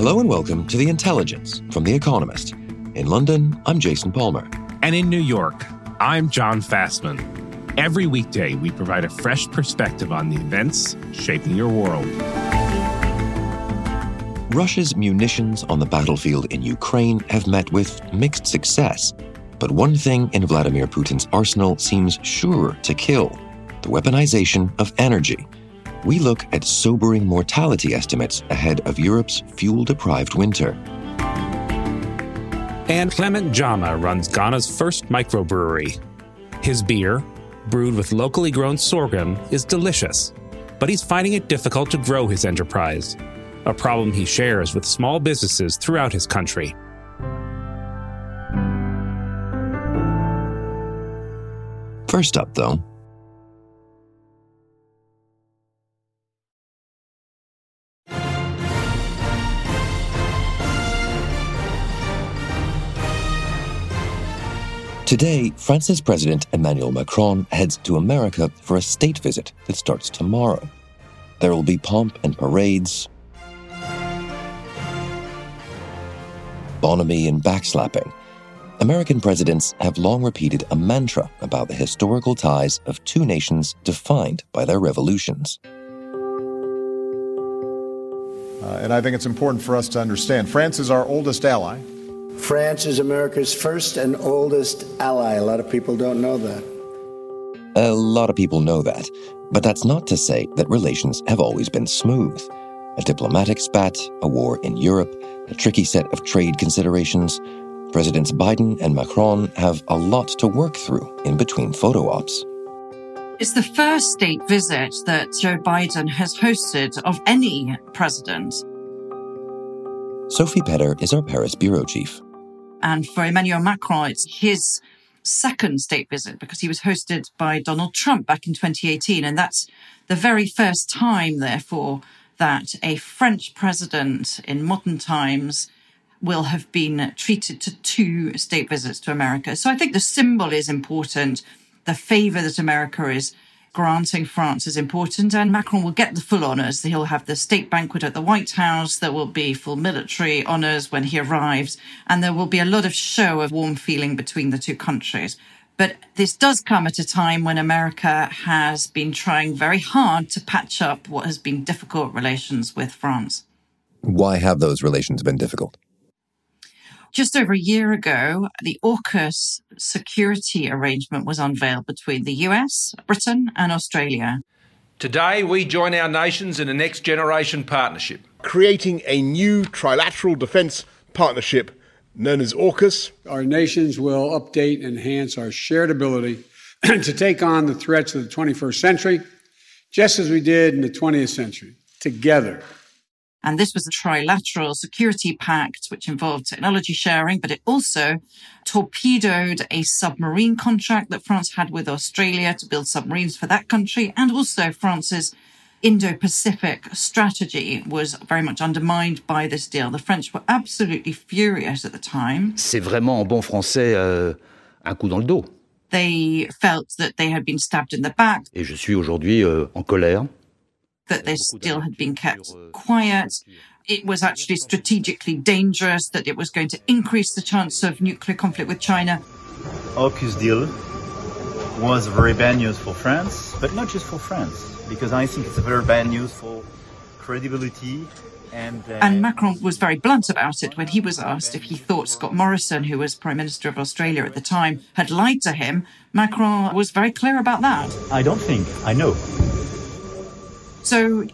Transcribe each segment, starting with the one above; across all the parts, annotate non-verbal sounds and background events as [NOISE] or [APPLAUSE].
Hello and welcome to The Intelligence from The Economist. In London, I'm Jason Palmer. And in New York, I'm Jon Fasman. Every weekday, we provide a fresh perspective on the events shaping your world. Russia's munitions on the battlefield in Ukraine have met with mixed success. But one thing in Vladimir Putin's arsenal seems sure to kill the weaponization of energy we look at sobering mortality estimates ahead of Europe's fuel deprived winter. And Clement Jama runs Ghana's first microbrewery. His beer, brewed with locally grown sorghum, is delicious, but he's finding it difficult to grow his enterprise, a problem he shares with small businesses throughout his country. First up, though, Today, France's President Emmanuel Macron heads to America for a state visit that starts tomorrow. There will be pomp and parades, bonhomie and backslapping. American presidents have long repeated a mantra about the historical ties of two nations defined by their revolutions. Uh, and I think it's important for us to understand France is our oldest ally. France is America's first and oldest ally. A lot of people don't know that. A lot of people know that, but that's not to say that relations have always been smooth. A diplomatic spat, a war in Europe, a tricky set of trade considerations. Presidents Biden and Macron have a lot to work through in between photo ops. It's the first state visit that Joe Biden has hosted of any president. Sophie Pedder is our Paris bureau chief. And for Emmanuel Macron, it's his second state visit because he was hosted by Donald Trump back in 2018. And that's the very first time, therefore, that a French president in modern times will have been treated to two state visits to America. So I think the symbol is important. The favor that America is granting France is important, and Macron will get the full honours. He'll have the state banquet at the White House. There will be full military honours when he arrives, and there will be a lot of show of warm feeling between the two countries. But this does come at a time when America has been trying very hard to patch up what has been difficult relations with France. Why have those relations been difficult? Just over a year ago, the AUKUS security arrangement was unveiled between the US, Britain, and Australia. Today, we join our nations in a next generation partnership, creating a new trilateral defence partnership known as AUKUS. Our nations will update and enhance our shared ability [CLEARS THROAT] to take on the threats of the 21st century, just as we did in the 20th century, together. And this was a trilateral security pact, which involved technology sharing, but it also torpedoed a submarine contract that France had with Australia to build submarines for that country. And also France's Indo-Pacific strategy was very much undermined by this deal. The French were absolutely furious at the time. C'est vraiment en bon français euh, un coup dans le dos. They felt that they had been stabbed in the back. Et je suis aujourd'hui euh, en colère that they still had been kept quiet. It was actually strategically dangerous, that it was going to increase the chance of nuclear conflict with China. AUKUS deal was very bad news for France, but not just for France, because I think it's a very bad news for credibility and, uh, and, Macron was very blunt about it when he was asked if he thought Scott Morrison, who was Prime Minister of Australia at the time, had lied to him. Macron was very clear about that. I don't think. I know. So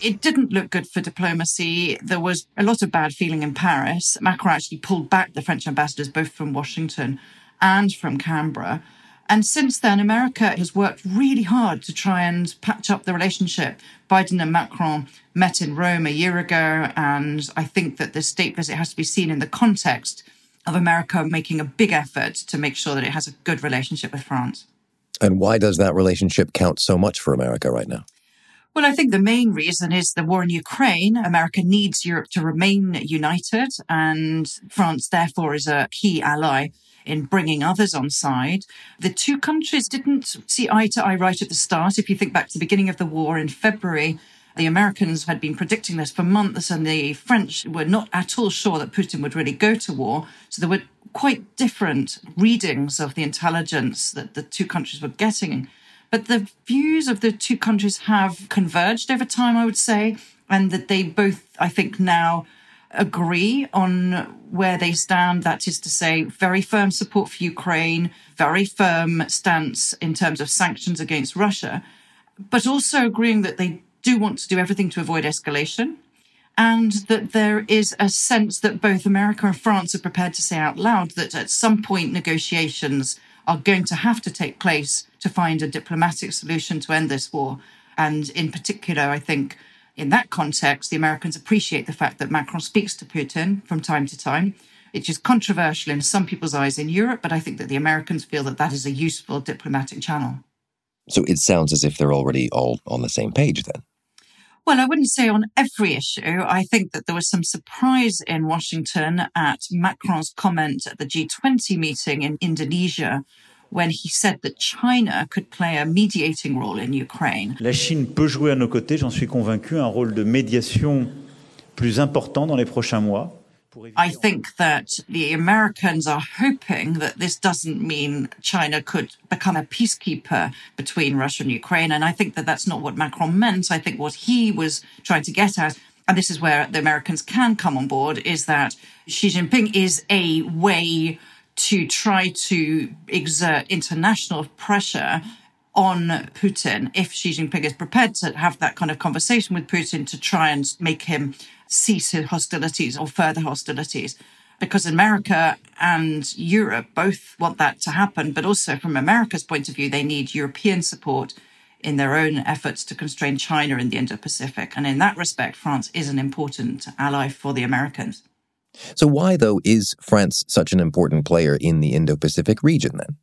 it didn't look good for diplomacy. There was a lot of bad feeling in Paris. Macron actually pulled back the French ambassadors both from Washington and from Canberra. And since then, America has worked really hard to try and patch up the relationship. Biden and Macron met in Rome a year ago, and I think that this state visit has to be seen in the context of America making a big effort to make sure that it has a good relationship with France. And why does that relationship count so much for America right now? Well, I think the main reason is the war in Ukraine. America needs Europe to remain united, and France, therefore, is a key ally in bringing others on side. The two countries didn't see eye to eye right at the start. If you think back to the beginning of the war in February, the Americans had been predicting this for months, and the French were not at all sure that Putin would really go to war. So there were quite different readings of the intelligence that the two countries were getting. But the views of the two countries have converged over time, I would say, and that they both, I think, now agree on where they stand. That is to say, very firm support for Ukraine, very firm stance in terms of sanctions against Russia, but also agreeing that they do want to do everything to avoid escalation. And that there is a sense that both America and France are prepared to say out loud that at some point negotiations are going to have to take place to find a diplomatic solution to end this war. And in particular, I think in that context, the Americans appreciate the fact that Macron speaks to Putin from time to time. It's just controversial in some people's eyes in Europe, but I think that the Americans feel that that is a useful diplomatic channel. So it sounds as if they're already all on the same page then. Well, I wouldn't say on every issue. I think that there was some surprise in Washington at Macron's comment at the G20 meeting in Indonesia when he said that China could play a mediating role in Ukraine. La Chine peut jouer à nos côtés, j'en suis convaincu, un rôle de médiation plus important dans les prochains mois. I think that the Americans are hoping that this doesn't mean China could become a peacekeeper between Russia and Ukraine. And I think that that's not what Macron meant. I think what he was trying to get at, and this is where the Americans can come on board, is that Xi Jinping is a way to try to exert international pressure on Putin if Xi Jinping is prepared to have that kind of conversation with Putin to try and make him cease his hostilities or further hostilities. Because America and Europe both want that to happen, but also from America's point of view, they need European support in their own efforts to constrain China in the Indo Pacific. And in that respect, France is an important ally for the Americans. So, why, though, is France such an important player in the Indo Pacific region then?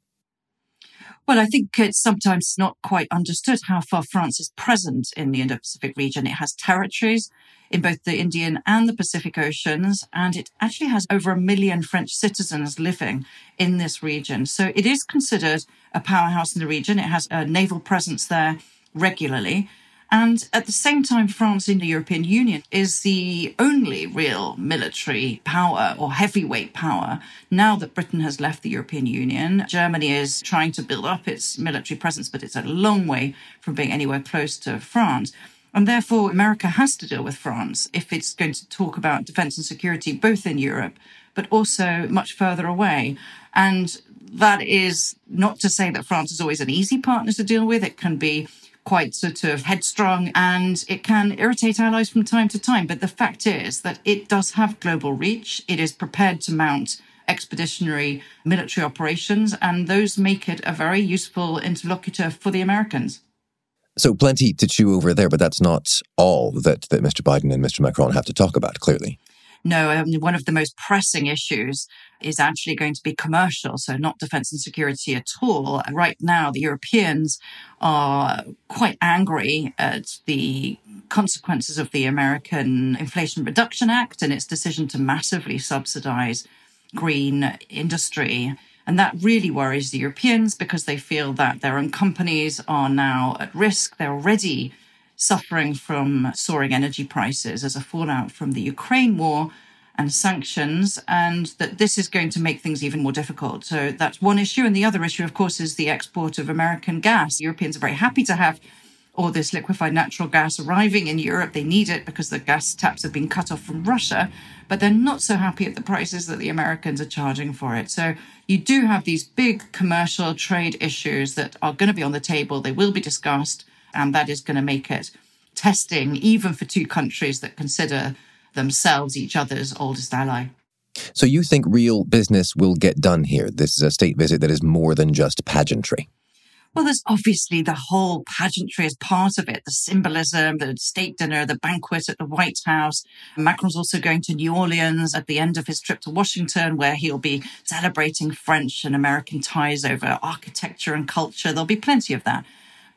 Well, I think it's sometimes not quite understood how far France is present in the Indo Pacific region. It has territories in both the Indian and the Pacific Oceans, and it actually has over a million French citizens living in this region. So it is considered a powerhouse in the region. It has a naval presence there regularly. And at the same time, France in the European Union is the only real military power or heavyweight power now that Britain has left the European Union. Germany is trying to build up its military presence, but it's a long way from being anywhere close to France. And therefore, America has to deal with France if it's going to talk about defense and security, both in Europe, but also much further away. And that is not to say that France is always an easy partner to deal with. It can be quite sort of headstrong and it can irritate allies from time to time. But the fact is that it does have global reach. It is prepared to mount expeditionary military operations, and those make it a very useful interlocutor for the Americans. So, plenty to chew over there, but that's not all that, that Mr. Biden and Mr. Macron have to talk about, clearly. No, um, one of the most pressing issues is actually going to be commercial, so not defense and security at all. Right now, the Europeans are quite angry at the consequences of the American Inflation Reduction Act and its decision to massively subsidize green industry. And that really worries the Europeans because they feel that their own companies are now at risk. They're already suffering from soaring energy prices as a fallout from the Ukraine war and sanctions, and that this is going to make things even more difficult. So that's one issue. And the other issue, of course, is the export of American gas. Europeans are very happy to have all this liquefied natural gas arriving in Europe. They need it because the gas taps have been cut off from Russia, but they're not so happy at the prices that the Americans are charging for it. So you do have these big commercial trade issues that are going to be on the table. They will be discussed and that is going to make it testing even for two countries that consider themselves each other's oldest ally. So you think real business will get done here? This is a state visit that is more than just pageantry. Well, there's obviously the whole pageantry as part of it, the symbolism, the state dinner, the banquet at the White House. Macron's also going to New Orleans at the end of his trip to Washington, where he'll be celebrating French and American ties over architecture and culture. There'll be plenty of that.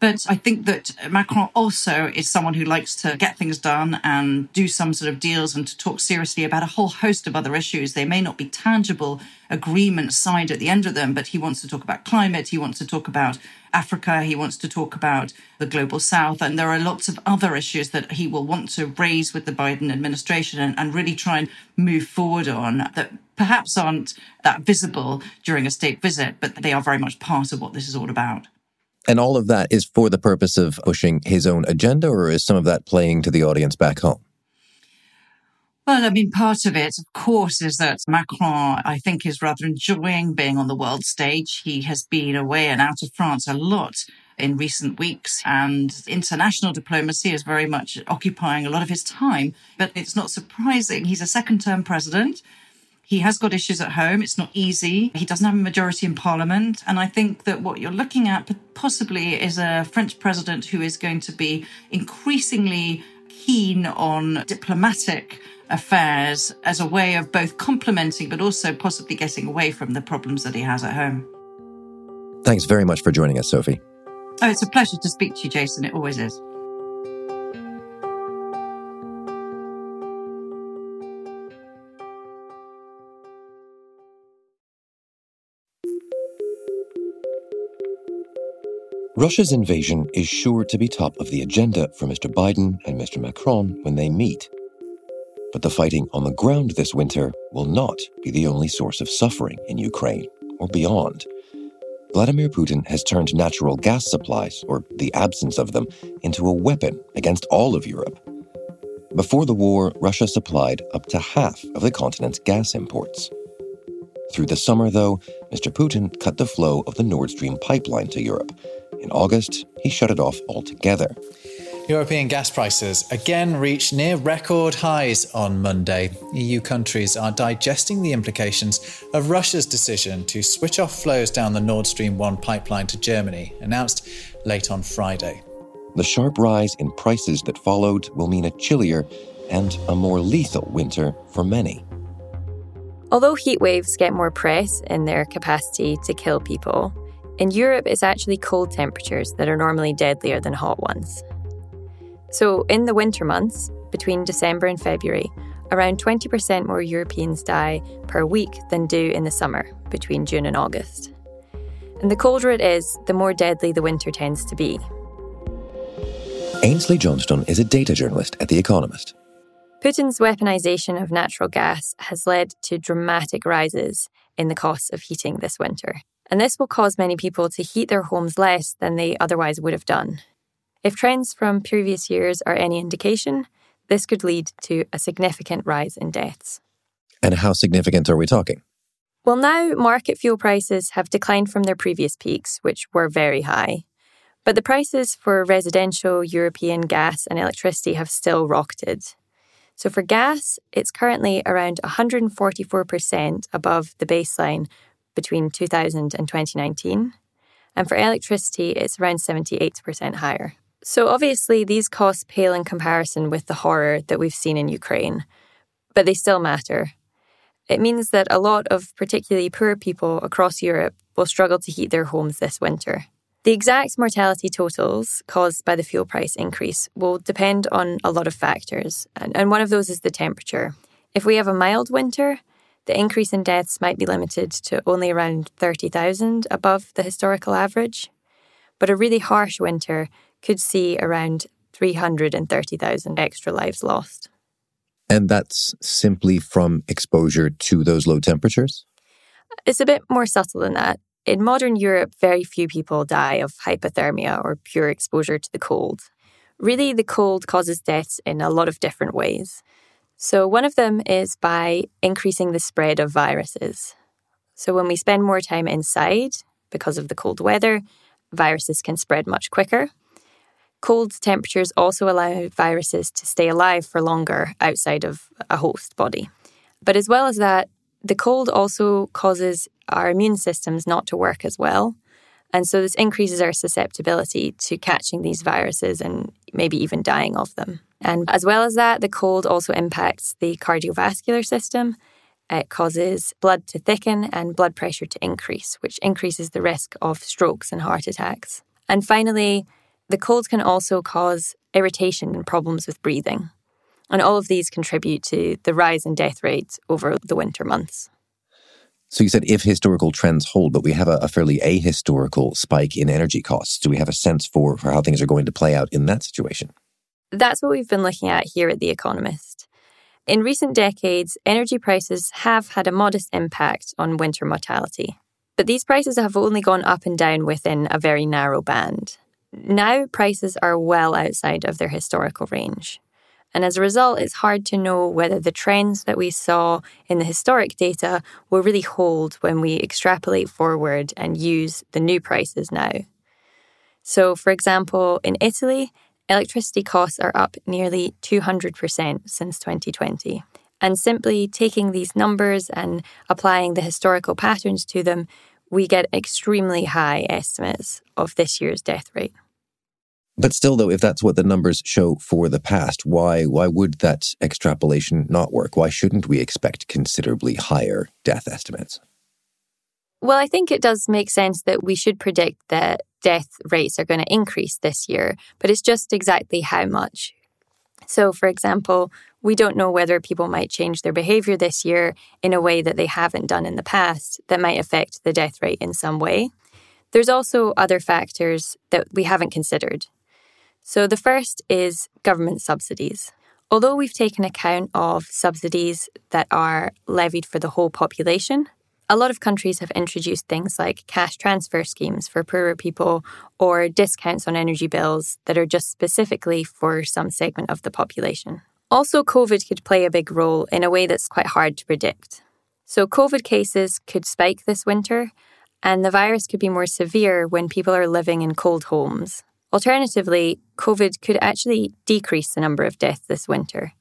But I think that Macron also is someone who likes to get things done and do some sort of deals and to talk seriously about a whole host of other issues. They may not be tangible agreements signed at the end of them, but he wants to talk about climate. He wants to talk about Africa. He wants to talk about the global south. And there are lots of other issues that he will want to raise with the Biden administration and, and really try and move forward on that perhaps aren't that visible during a state visit, but they are very much part of what this is all about. And all of that is for the purpose of pushing his own agenda, or is some of that playing to the audience back home? Well, I mean, part of it, of course, is that Macron, I think, is rather enjoying being on the world stage. He has been away and out of France a lot in recent weeks, and international diplomacy is very much occupying a lot of his time. But it's not surprising. He's a second term president. He has got issues at home. It's not easy. He doesn't have a majority in parliament. And I think that what you're looking at possibly is a French president who is going to be increasingly keen on diplomatic affairs as a way of both complementing but also possibly getting away from the problems that he has at home. Thanks very much for joining us, Sophie. Oh, it's a pleasure to speak to you, Jason. It always is. Russia's invasion is sure to be top of the agenda for Mr. Biden and Mr. Macron when they meet. But the fighting on the ground this winter will not be the only source of suffering in Ukraine or beyond. Vladimir Putin has turned natural gas supplies, or the absence of them, into a weapon against all of Europe. Before the war, Russia supplied up to half of the continent's gas imports. Through the summer, though, Mr. Putin cut the flow of the Nord Stream pipeline to Europe. In August, he shut it off altogether. European gas prices again reached near record highs on Monday. EU countries are digesting the implications of Russia's decision to switch off flows down the Nord Stream 1 pipeline to Germany, announced late on Friday. The sharp rise in prices that followed will mean a chillier and a more lethal winter for many. Although heat waves get more press in their capacity to kill people, in Europe it's actually cold temperatures that are normally deadlier than hot ones. So, in the winter months, between December and February, around 20% more Europeans die per week than do in the summer, between June and August. And the colder it is, the more deadly the winter tends to be. Ainslie Johnstone is a data journalist at The Economist. Putin's weaponization of natural gas has led to dramatic rises in the costs of heating this winter. And this will cause many people to heat their homes less than they otherwise would have done. If trends from previous years are any indication, this could lead to a significant rise in deaths. And how significant are we talking? Well, now market fuel prices have declined from their previous peaks, which were very high. But the prices for residential European gas and electricity have still rocketed. So for gas, it's currently around 144% above the baseline between 2000 and 2019. And for electricity, it's around 78% higher. So obviously, these costs pale in comparison with the horror that we've seen in Ukraine, but they still matter. It means that a lot of particularly poor people across Europe will struggle to heat their homes this winter. The exact mortality totals caused by the fuel price increase will depend on a lot of factors, and, one of those is the temperature. If we have a mild winter, the increase in deaths might be limited to only around 30,000 above the historical average. But a really harsh winter could see around 330,000 extra lives lost. And that's simply from exposure to those low temperatures? It's a bit more subtle than that. In modern Europe, very few people die of hypothermia or pure exposure to the cold. Really, the cold causes deaths in a lot of different ways. So, one of them is by increasing the spread of viruses. So, when we spend more time inside because of the cold weather, viruses can spread much quicker. Cold temperatures also allow viruses to stay alive for longer outside of a host body. But as well as that, The cold also causes our immune systems not to work as well. And so this increases our susceptibility to catching these viruses and maybe even dying of them. And as well as that, the cold also impacts the cardiovascular system. It causes blood to thicken and blood pressure to increase, which increases the risk of strokes and heart attacks. And finally, the cold can also cause irritation and problems with breathing. And all of these contribute to the rise in death rates over the winter months. So you said if historical trends hold, but we have a, a, fairly ahistorical spike in energy costs. Do we have a sense for, for how things are going to play out in that situation? That's what we've been looking at here at The Economist. In recent decades, energy prices have had a modest impact on winter mortality. But these prices have only gone up and down within a very narrow band. Now, prices are well outside of their historical range. And as a result, it's hard to know whether the trends that we saw in the historic data will really hold when we extrapolate forward and use the new prices now. So, for example, in Italy, electricity costs are up nearly 200% since 2020. And simply taking these numbers and applying the historical patterns to them, we get extremely high estimates of this year's death rate. But still, though, if that's what the numbers show for the past, why why would that extrapolation not work? Why shouldn't we expect considerably higher death estimates? Well, I think it does make sense that we should predict that death rates are going to increase this year, but it's just exactly how much. So, for example, we don't know whether people might change their behavior this year in a way that they haven't done in the past that might affect the death rate in some way. There's also other factors that we haven't considered. So, the first is government subsidies. Although we've taken account of subsidies that are levied for the whole population, a lot of countries have introduced things like cash transfer schemes for poorer people or discounts on energy bills that are just specifically for some segment of the population. Also, COVID could play a big role in a way that's quite hard to predict. So, COVID cases could spike this winter, and the virus could be more severe when people are living in cold homes. Alternatively, COVID could actually decrease the number of deaths this winter,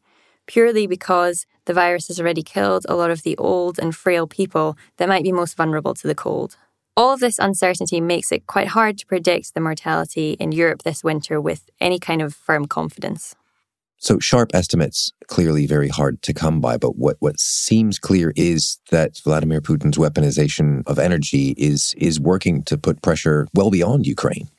purely because the virus has already killed a lot of the old and frail people that might be most vulnerable to the cold. All of this uncertainty makes it quite hard to predict the mortality in Europe this winter with any kind of firm confidence. So sharp estimates clearly very hard to come by, but what, what seems clear is that Vladimir Putin's weaponization of energy is is working to put pressure well beyond Ukraine.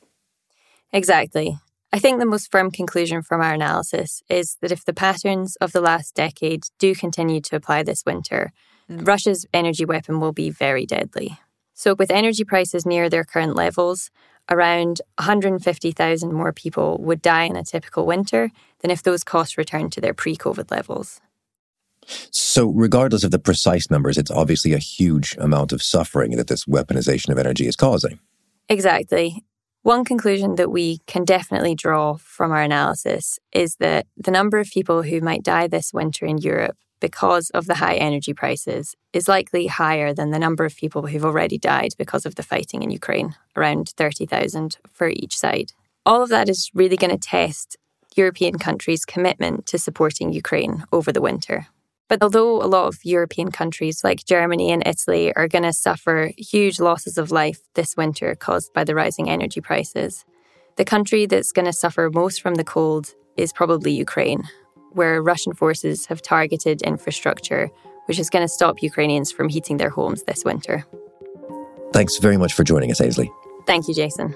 Exactly. I think the most firm conclusion from our analysis is that if the patterns of the last decade do continue to apply this winter, mm. Russia's energy weapon will be very deadly. So, with energy prices near their current levels, around 150,000 more people would die in a typical winter than if those costs returned to their pre COVID levels. So, regardless of the precise numbers, it's obviously a huge amount of suffering that this weaponization of energy is causing. Exactly. One conclusion that we can definitely draw from our analysis is that the number of people who might die this winter in Europe because of the high energy prices is likely higher than the number of people who've already died because of the fighting in Ukraine, around 30,000 for each side. All of that is really going to test European countries' commitment to supporting Ukraine over the winter. But although a lot of European countries like Germany and Italy are going to suffer huge losses of life this winter caused by the rising energy prices, the country that's going to suffer most from the cold is probably Ukraine, where Russian forces have targeted infrastructure, which is going to stop Ukrainians from heating their homes this winter. Thanks very much for joining us, Ainslie. Thank you, Jason.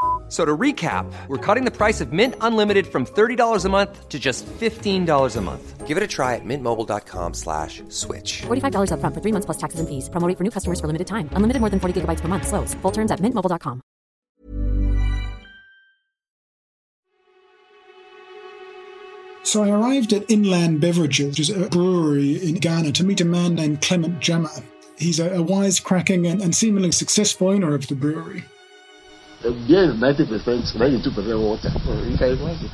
So to recap, we're cutting the price of Mint Unlimited from $30 a month to just $15 a month. Give it a try at mintmobile.com slash switch. $45 up front for three months plus taxes and fees. Promoting for new customers for limited time. Unlimited more than 40 gigabytes per month. Slows. Full terms at mintmobile.com. So I arrived at Inland Beverages, which is a brewery in Ghana, to meet a man named Clement Jama. He's a, a wisecracking and, and seemingly successful owner of the brewery. The beer is 90%, 92% water. So you can imagine.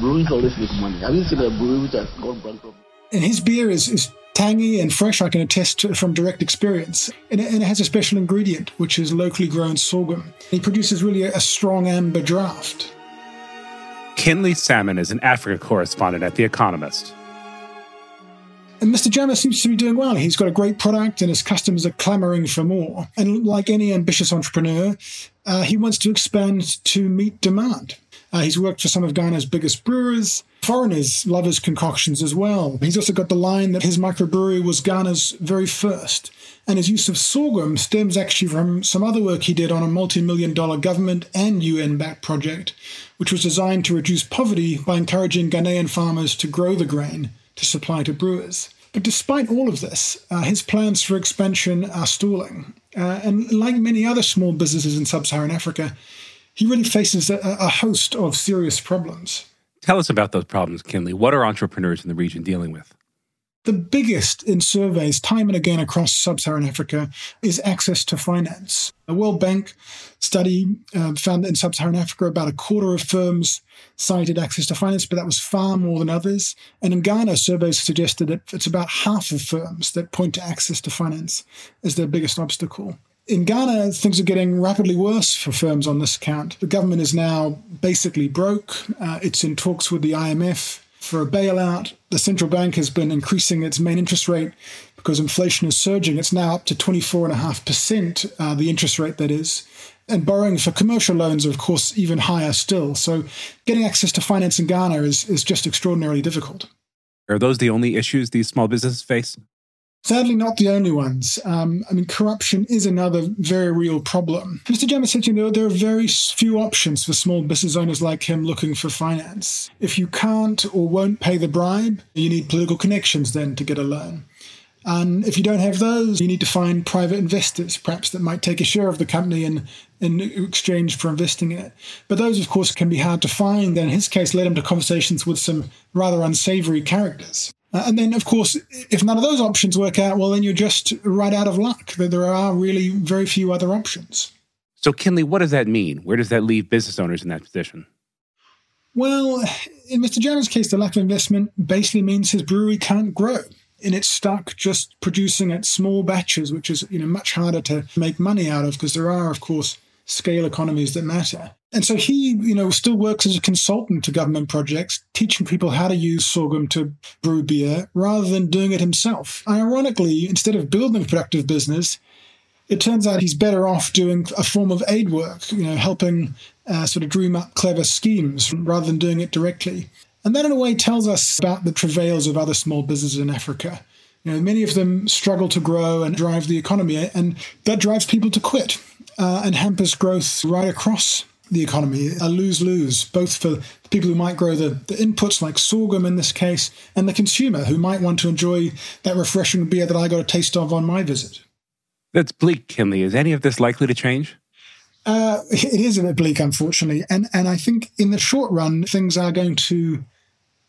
Breweries always make money. Have you seen a brewery which has gone bankrupt? And his beer is, is tangy and fresh, I can attest to, from direct experience. And it, and it, has a special ingredient, which is locally grown sorghum. He produces really a, a strong amber draft. Kinley Salmon is an Africa correspondent at The Economist. And Mr. Jama seems to be doing well. He's got a great product and his customers are clamoring for more. And like any ambitious entrepreneur, uh, he wants to expand to meet demand. Uh, he's worked for some of Ghana's biggest brewers. Foreigners love his concoctions as well. He's also got the line that his microbrewery was Ghana's very first. And his use of sorghum stems actually from some other work he did on a multi million dollar government and UN backed project, which was designed to reduce poverty by encouraging Ghanaian farmers to grow the grain to supply to brewers. But despite all of this, uh, his plans for expansion are stalling. Uh, and like many other small businesses in sub Saharan Africa, he really faces a, a host of serious problems. Tell us about those problems, Kinley. What are entrepreneurs in the region dealing with? The biggest in surveys, time and again across sub Saharan Africa, is access to finance. A World Bank study uh, found that in sub Saharan Africa, about a quarter of firms cited access to finance, but that was far more than others. And in Ghana, surveys suggested that it's about half of firms that point to access to finance as their biggest obstacle. In Ghana, things are getting rapidly worse for firms on this account. The government is now basically broke. Uh, it's in talks with the IMF for a bailout. The central bank has been increasing its main interest rate because inflation is surging. It's now up to 24.5%, uh, the interest rate that is. And borrowing for commercial loans are, of course, even higher still. So getting access to finance in Ghana is, is just extraordinarily difficult. Are those the only issues these small businesses face? Sadly, not the only ones. Um, I mean, corruption is another very real problem. Mr. Jama said, you know, there are very few options for small business owners like him looking for finance. If you can't or won't pay the bribe, you need political connections then to get a loan. And if you don't have those, you need to find private investors, perhaps that might take a share of the company in, in exchange for investing in it. But those, of course, can be hard to find. And in his case, led him to conversations with some rather unsavory characters. Uh, and then, of course, if none of those options work out, well, then you're just right out of luck. There are really very few other options. So, Kinley, what does that mean? Where does that leave business owners in that position? Well, in Mr. Jama's case, the lack of investment basically means his brewery can't grow. And it's stuck just producing at small batches, which is you know much harder to make money out of because there are, of course, scale economies that matter. And so he, you know, still works as a consultant to government projects, teaching people how to use sorghum to brew beer rather than doing it himself. Ironically, instead of building a productive business, it turns out he's better off doing a form of aid work, you know, helping uh, sort of dream up clever schemes rather than doing it directly. And that, in a way, tells us about the travails of other small businesses in Africa. You know, many of them struggle to grow and drive the economy, and that drives people to quit uh, and hampers growth right across the economy, a lose lose, both for the people who might grow the, the inputs like sorghum in this case, and the consumer who might want to enjoy that refreshing beer that I got a taste of on my visit. That's bleak, Kinley. Is any of this likely to change? Uh, it is a bit bleak, unfortunately. And, and I think in the short run, things are going to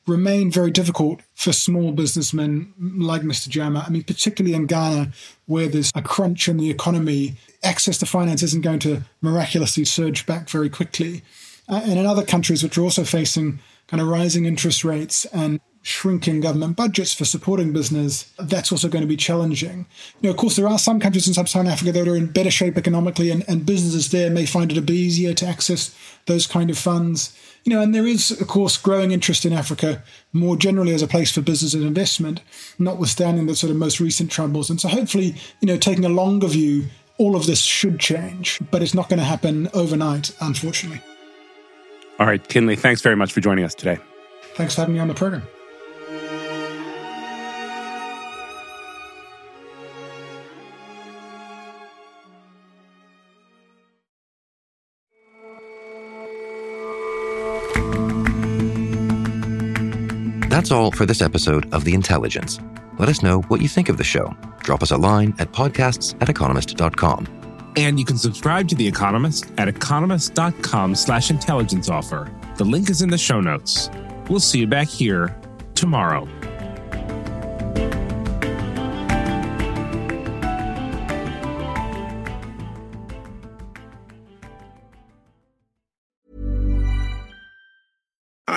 remain very difficult for small businessmen like Mr. Jama. I mean, particularly in Ghana, where there's a crunch in the economy, access to finance isn't going to miraculously surge back very quickly. Uh, and in other countries, which are also facing kind of rising interest rates and shrinking government budgets for supporting business, that's also going to be challenging. You know, of course, there are some countries in sub-Saharan Africa that are in better shape economically, and, and businesses there may find it a bit easier to access those kind of funds. You know, and there is, of course, growing interest in Africa more generally as a place for business and investment, notwithstanding the sort of most recent troubles. And so, hopefully, you know, taking a longer view, all of this should change, but it's not going to happen overnight, unfortunately. All right, Kinley, thanks very much for joining us today. Thanks for having me on the program. That's all for this episode of The Intelligence. Let us know what you think of the show. Drop us a line at podcasts at economist.com. And you can subscribe to The Economist at economist.com slash intelligence offer. The link is in the show notes. We'll see you back here tomorrow.